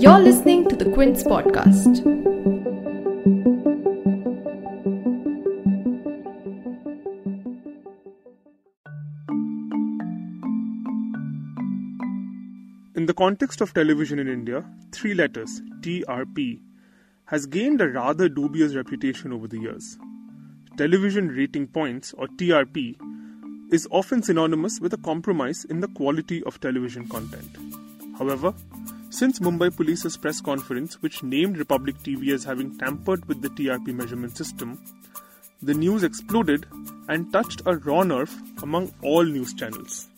You're listening to the Quint podcast. In the context of television in India, three letters, TRP, has gained a rather dubious reputation over the years. Television Rating Points, or TRP, is often synonymous with a compromise in the quality of television content. However, since Mumbai Police's press conference, which named Republic TV as having tampered with the TRP measurement system, the news exploded and touched a raw nerve among all news channels.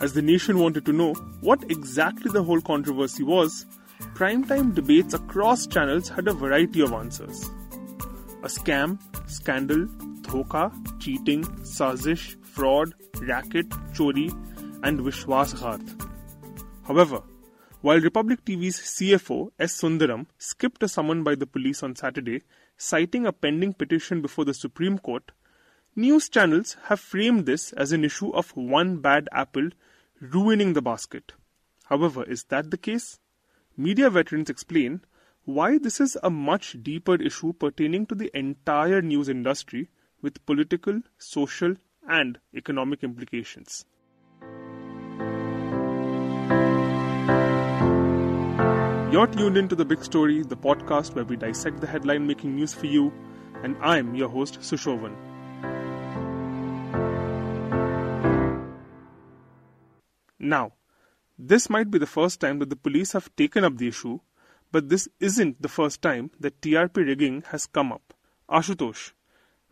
As the nation wanted to know what exactly the whole controversy was, primetime debates across channels had a variety of answers. A scam, scandal, dhoka, cheating, sazish, fraud, racket, chori, and vishwasghat. However, while Republic TV's CFO S. Sundaram skipped a summon by the police on Saturday, citing a pending petition before the Supreme Court, news channels have framed this as an issue of one bad apple ruining the basket. However, is that the case? Media veterans explain why this is a much deeper issue pertaining to the entire news industry with political, social, and economic implications. You're tuned into The Big Story, the podcast where we dissect the headline making news for you, and I'm your host, Sushovan. Now, this might be the first time that the police have taken up the issue, but this isn't the first time that TRP rigging has come up. Ashutosh,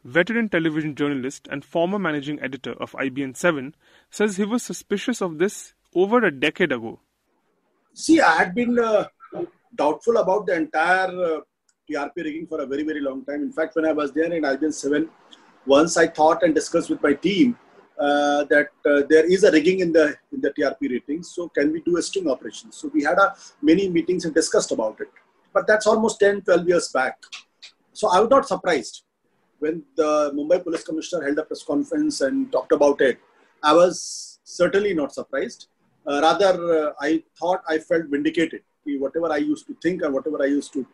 veteran television journalist and former managing editor of IBN7, says he was suspicious of this over a decade ago. See, I had been uh, doubtful about the entire uh, TRP rigging for a very, very long time. In fact, when I was there in IBN7, once I thought and discussed with my team uh, that uh, there is a rigging in the in the TRP ratings. So can we do a sting operation? So we had many meetings and discussed about it. But that's almost 10, 12 years back. So I was not surprised when the Mumbai Police Commissioner held a press conference and talked about it. I was certainly not surprised. Uh, rather, uh, I thought I felt vindicated. Whatever I used to think and whatever I used to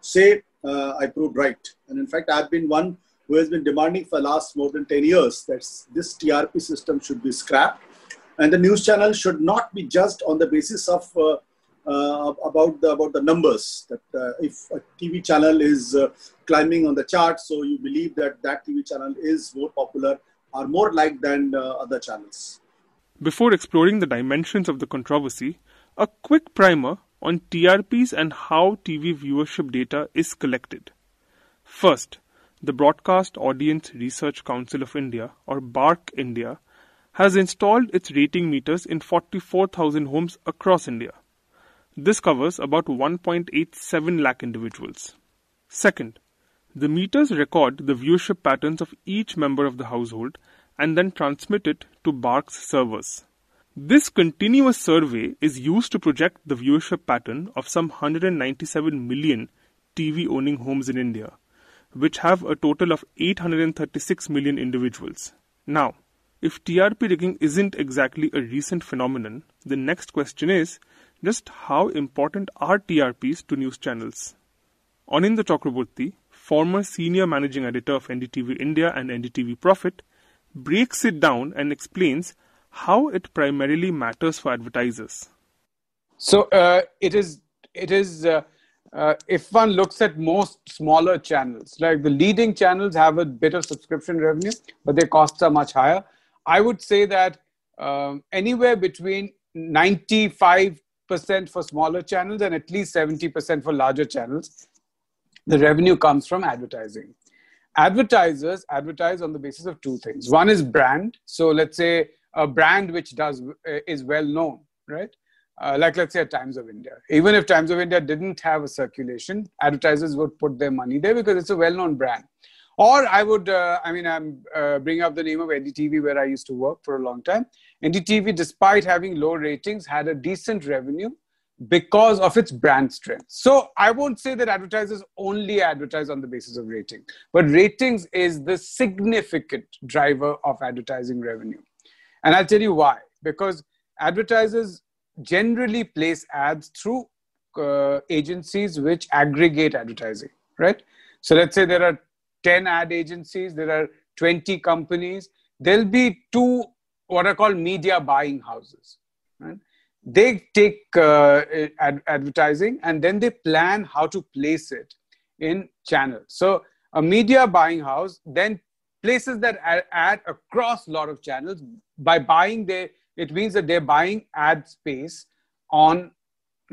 say, uh, I proved right. And in fact, I've been one who has been demanding for the last more than 10 years that this TRP system should be scrapped. And the news channel should not be judged on the basis of uh, about the about the numbers. That uh, if a TV channel is uh, climbing on the chart, so you believe that that TV channel is more popular or more liked than uh, other channels. Before exploring the dimensions of the controversy, a quick primer on TRPs and how TV viewership data is collected. First, the Broadcast Audience Research Council of India, or BARC India, has installed its rating meters in 44,000 homes across India. This covers about 1.87 lakh individuals. Second, the meters record the viewership patterns of each member of the household and then transmit it to BARC's servers. This continuous survey is used to project the viewership pattern of some 197 million TV owning homes in India which have a total of 836 million individuals. Now, if TRP rigging isn't exactly a recent phenomenon, the next question is just how important are TRPs to news channels? Anindya Chakraborty, former senior managing editor of NDTV India and NDTV Profit, breaks it down and explains how it primarily matters for advertisers. So uh, it is it is uh, uh, if one looks at most smaller channels, like the leading channels have a bit of subscription revenue, but their costs are much higher. I would say that um, anywhere between 95% for smaller channels and at least 70% for larger channels, the revenue comes from advertising. Advertisers advertise on the basis of two things. One is brand. So let's say a brand which does uh, is well known, right? uh, like let's say Times of India. Even if Times of India didn't have a circulation, advertisers would put their money there because it's a well-known brand. Or I would, uh, I mean, I'm uh, bring up the name of NDTV where I used to work for a long time. NDTV, despite having low ratings, had a decent revenue because of its brand strength. So I won't say that advertisers only advertise on the basis of rating, but ratings is the significant driver of advertising revenue. And I'll tell you why. Because advertisers generally place ads through uh, agencies which aggregate advertising, right? So let's say there are 10 ad agencies, there are 20 companies, there'll be two what are called media buying houses. Right? They take uh, ad- advertising and then they plan how to place it in channels. So a media buying house then places that ad, ad across a lot of channels. By buying, they it means that they're buying ad space on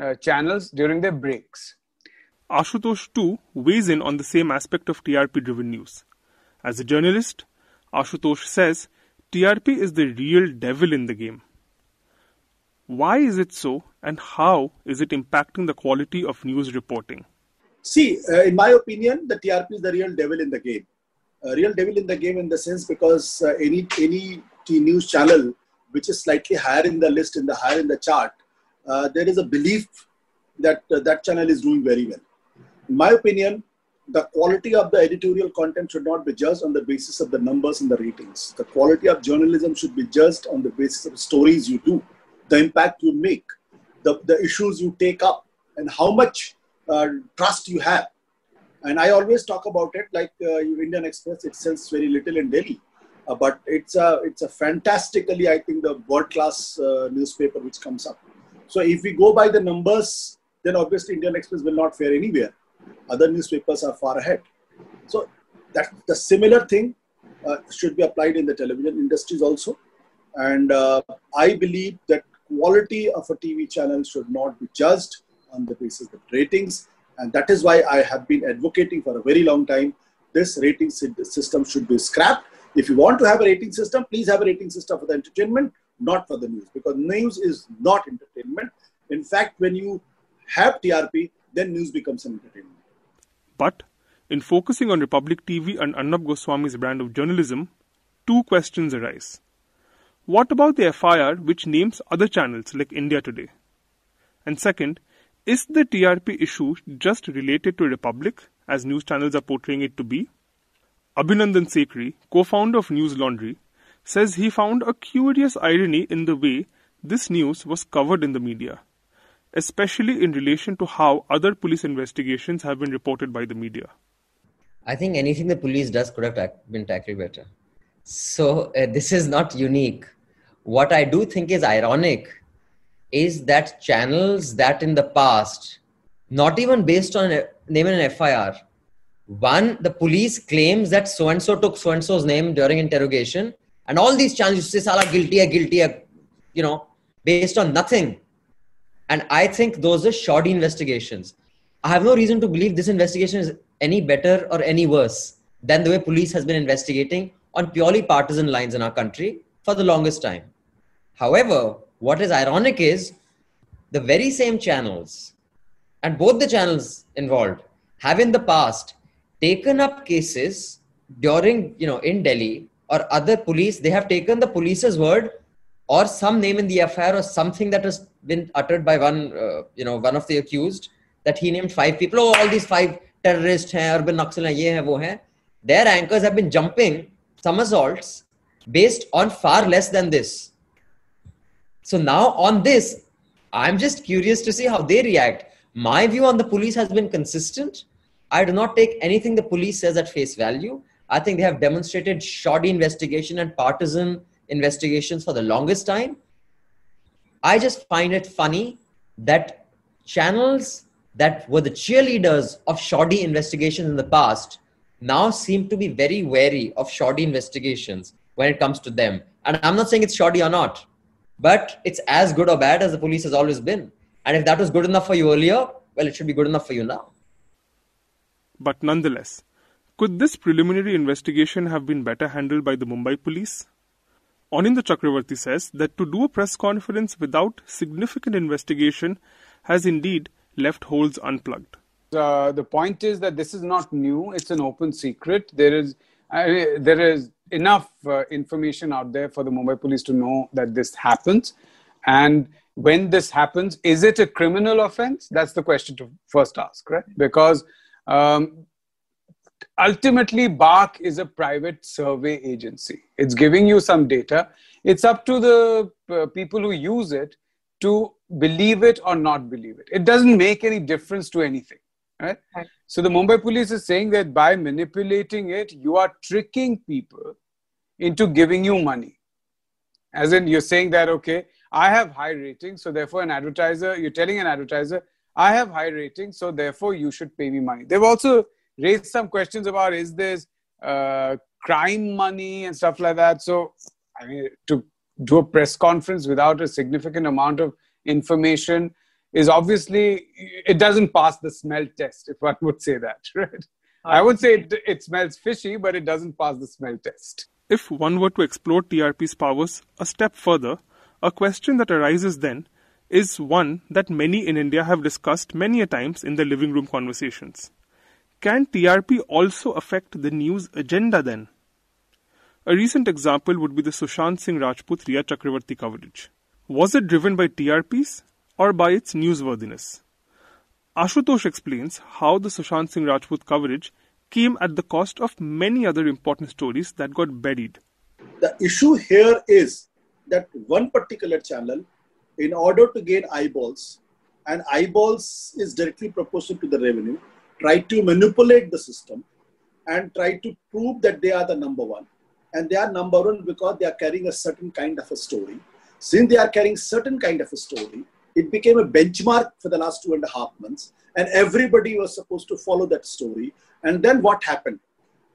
uh, channels during their breaks. Ashutosh too weighs in on the same aspect of TRP driven news. As a journalist, Ashutosh says TRP is the real devil in the game. Why is it so, and how is it impacting the quality of news reporting? See, uh, in my opinion, the TRP is the real devil in the game. Real devil in the game in the sense because uh, any any news channel which is slightly higher in the list, in the higher in the chart, uh, there is a belief that uh, that channel is doing very well. In my opinion, the quality of the editorial content should not be judged on the basis of the numbers and the ratings. The quality of journalism should be judged on the basis of stories you do, the impact you make, the, the issues you take up, and how much uh, trust you have. And I always talk about it like uh, Indian Express, it sells very little in Delhi. Uh, but it's a, it's a fantastically, I think, the world class uh, newspaper which comes up. So if we go by the numbers, then obviously Indian Express will not fare anywhere other newspapers are far ahead. So that the similar thing uh, should be applied in the television industries also. And uh, I believe that quality of a TV channel should not be judged on the basis of ratings. And that is why I have been advocating for a very long time this rating system should be scrapped. If you want to have a rating system, please have a rating system for the entertainment, not for the news, because news is not entertainment. In fact, when you have TRP, then news becomes an entertainment. But in focusing on Republic TV and Arnab Goswami's brand of journalism, two questions arise. What about the FIR which names other channels like India Today? And second, is the TRP issue just related to Republic as news channels are portraying it to be? Abhinandan Sekhri, co-founder of Newslaundry, says he found a curious irony in the way this news was covered in the media especially in relation to how other police investigations have been reported by the media? I think anything the police does could have been tackled better. So uh, this is not unique. What I do think is ironic is that channels that in the past, not even based on a, name an FIR, one, the police claims that so and so took so and so's name during interrogation, and all these channels say, Sala guilty, guilty, you know, based on nothing. And I think those are shoddy investigations. I have no reason to believe this investigation is any better or any worse than the way police has been investigating on purely partisan lines in our country for the longest time. However, what is ironic is the very same channels and both the channels involved have in the past taken up cases during, you know, in Delhi or other police, they have taken the police's word or some name in the FIR or something that has been uttered by one, uh, you know, one of the accused that he named five people. Oh, all these five terrorists हैं, urban Naxal हैं, ये हैं, वो हैं. Their anchors have been jumping somersaults based on far less than this. So now on this, I'm just curious to see how they react. My view on the police has been consistent. I do not take anything the police says at face value. I think they have demonstrated shoddy investigation and partisan investigations for the longest time. I just find it funny that channels that were the cheerleaders of shoddy investigations in the past now seem to be very wary of shoddy investigations when it comes to them. And I'm not saying it's shoddy or not, but it's as good or bad as the police has always been. And if that was good enough for you earlier, well, it should be good enough for you now. But nonetheless, could this preliminary investigation have been better handled by the Mumbai police? Anindya Chakravarti says that to do a press conference without significant investigation has indeed left holes unplugged. Uh, the point is that this is not new; it's an open secret. There is uh, there is enough uh, information out there for the Mumbai police to know that this happens, and when this happens, is it a criminal offense? That's the question to first ask, right? Because um, ultimately BARC is a private survey agency. It's giving you some data. It's up to the uh, people who use it to believe it or not believe it. It doesn't make any difference to anything. Right? right? So the Mumbai police is saying that by manipulating it, you are tricking people into giving you money. As in, you're saying that, okay, I have high ratings, so therefore, an advertiser, you're telling an advertiser, I have high ratings, so therefore, you should pay me money. They've also raised some questions about is this uh, crime money and stuff like that. So, I mean, to do a press conference without a significant amount of information is obviously it doesn't pass the smell test if one would say that right? I would say it, it smells fishy but it doesn't pass the smell test. If one were to explore trp's powers a step further a question that arises then is one that many in india have discussed many a times in their living room conversations can trp also affect the news agenda then a recent example would be the sushant singh rajput rhea chakravarti coverage was it driven by trps or by its newsworthiness. Ashutosh explains how the Sushant Singh Rajput coverage came at the cost of many other important stories that got buried. The issue here is that one particular channel, in order to gain eyeballs, and eyeballs is directly proportional to the revenue, try to manipulate the system and try to prove that they are the number one. And they are number one because they are carrying a certain kind of a story. Since they are carrying certain kind of a story, it became a benchmark for the last two and a half months. And everybody was supposed to follow that story. And then what happened?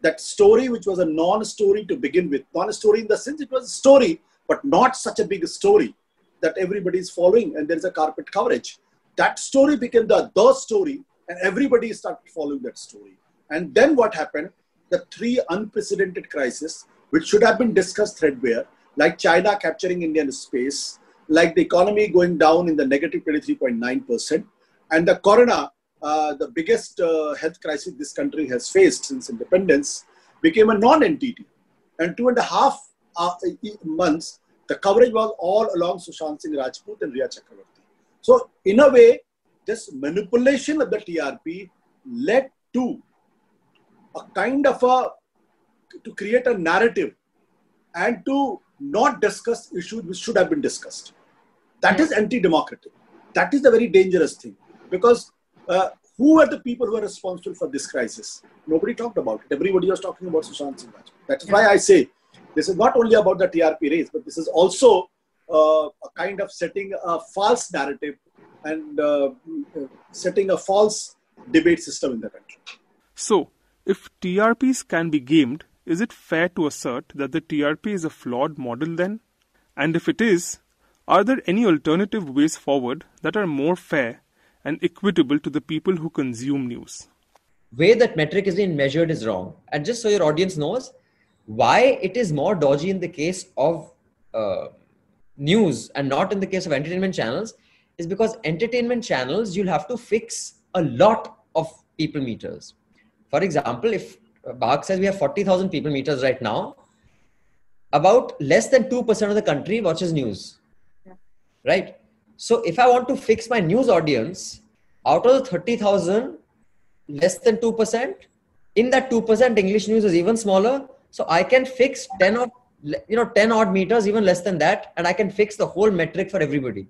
That story which was a non-story to begin with. Non-story in the sense it was a story but not such a big story that everybody is following. And there's a carpet coverage. That story became the the story and everybody started following that story and then what happened the three unprecedented crises which should have been discussed threadbare like china capturing indian space like the economy going down in the negative 23.9%, and the corona, uh, the biggest uh, health crisis this country has faced since independence, became a non-entity. And two and a half uh, months, the coverage was all along Sushant Singh Rajput and Rhea Chakravarti. So, in a way, this manipulation of the TRP led to a kind of a to create a narrative and to not discuss issues which should have been discussed. That is anti-democratic. That is the very dangerous thing because uh, who are the people who are responsible for this crisis? Nobody talked about it. Everybody was talking about Sushant Singh Rajput. That is why I say this is not only about the TRP race, but this is also uh, a kind of setting a false narrative and uh, setting a false debate system in the country. So, if TRPs can be gamed, is it fair to assert that the TRP is a flawed model then? And if it is, are there any alternative ways forward that are more fair and equitable to the people who consume news? Way that metric is being measured is wrong. And just so your audience knows, why it is more dodgy in the case of uh, news and not in the case of entertainment channels is because entertainment channels you'll have to fix a lot of people meters. For example, if uh, BARC says we have 40,000 people meters right now, about less than 2% of the country watches news right? So if I want to fix my news audience, out of the 30,000, less than 2%, in that 2%, English news is even smaller. So I can fix 10 or you know 10 odd meters even less than that and i can fix the whole metric for everybody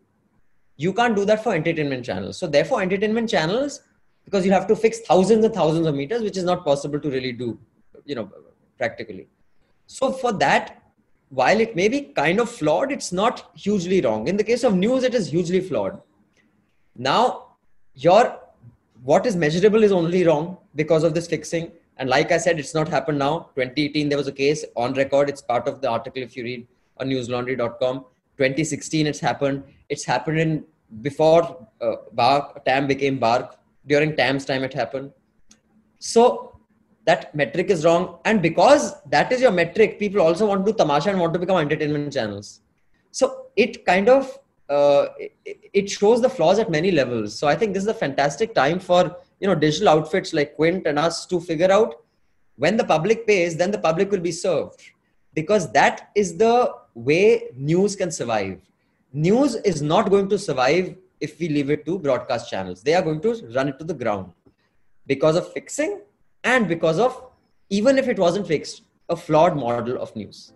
you can't do that for entertainment channels so therefore entertainment channels because you have to fix thousands and thousands of meters which is not possible to really do you know practically so for that while it may be kind of flawed, it's not hugely wrong. In the case of news, it is hugely flawed. Now, your what is measurable is only wrong because of this fixing. And like I said, it's not happened now. 2018, there was a case on record. It's part of the article if you read on newslaundry.com. 2016, it's happened. It's happened in before uh, BARC, TAM became BARC. During TAM's time, it happened. So that metric is wrong. And because that is your metric, people also want to do tamasha and want to become entertainment channels. So it kind of uh, it shows the flaws at many levels. So I think this is a fantastic time for you know digital outfits like Quint and us to figure out when the public pays, then the public will be served because that is the way news can survive. News is not going to survive if we leave it to broadcast channels. They are going to run it to the ground because of fixing and because of even if it wasn't fixed, a flawed model of news.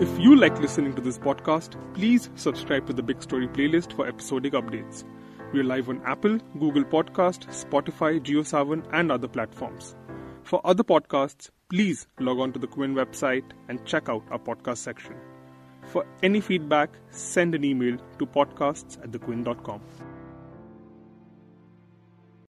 If you like listening to this podcast, please subscribe to the Big Story playlist for episodic updates. We're live on Apple, Google Podcast, Spotify, JioSaavn, and other platforms. For other podcasts, please log on to the Quint website and check out our podcast section. For any feedback, send an email to podcasts at thequint.com.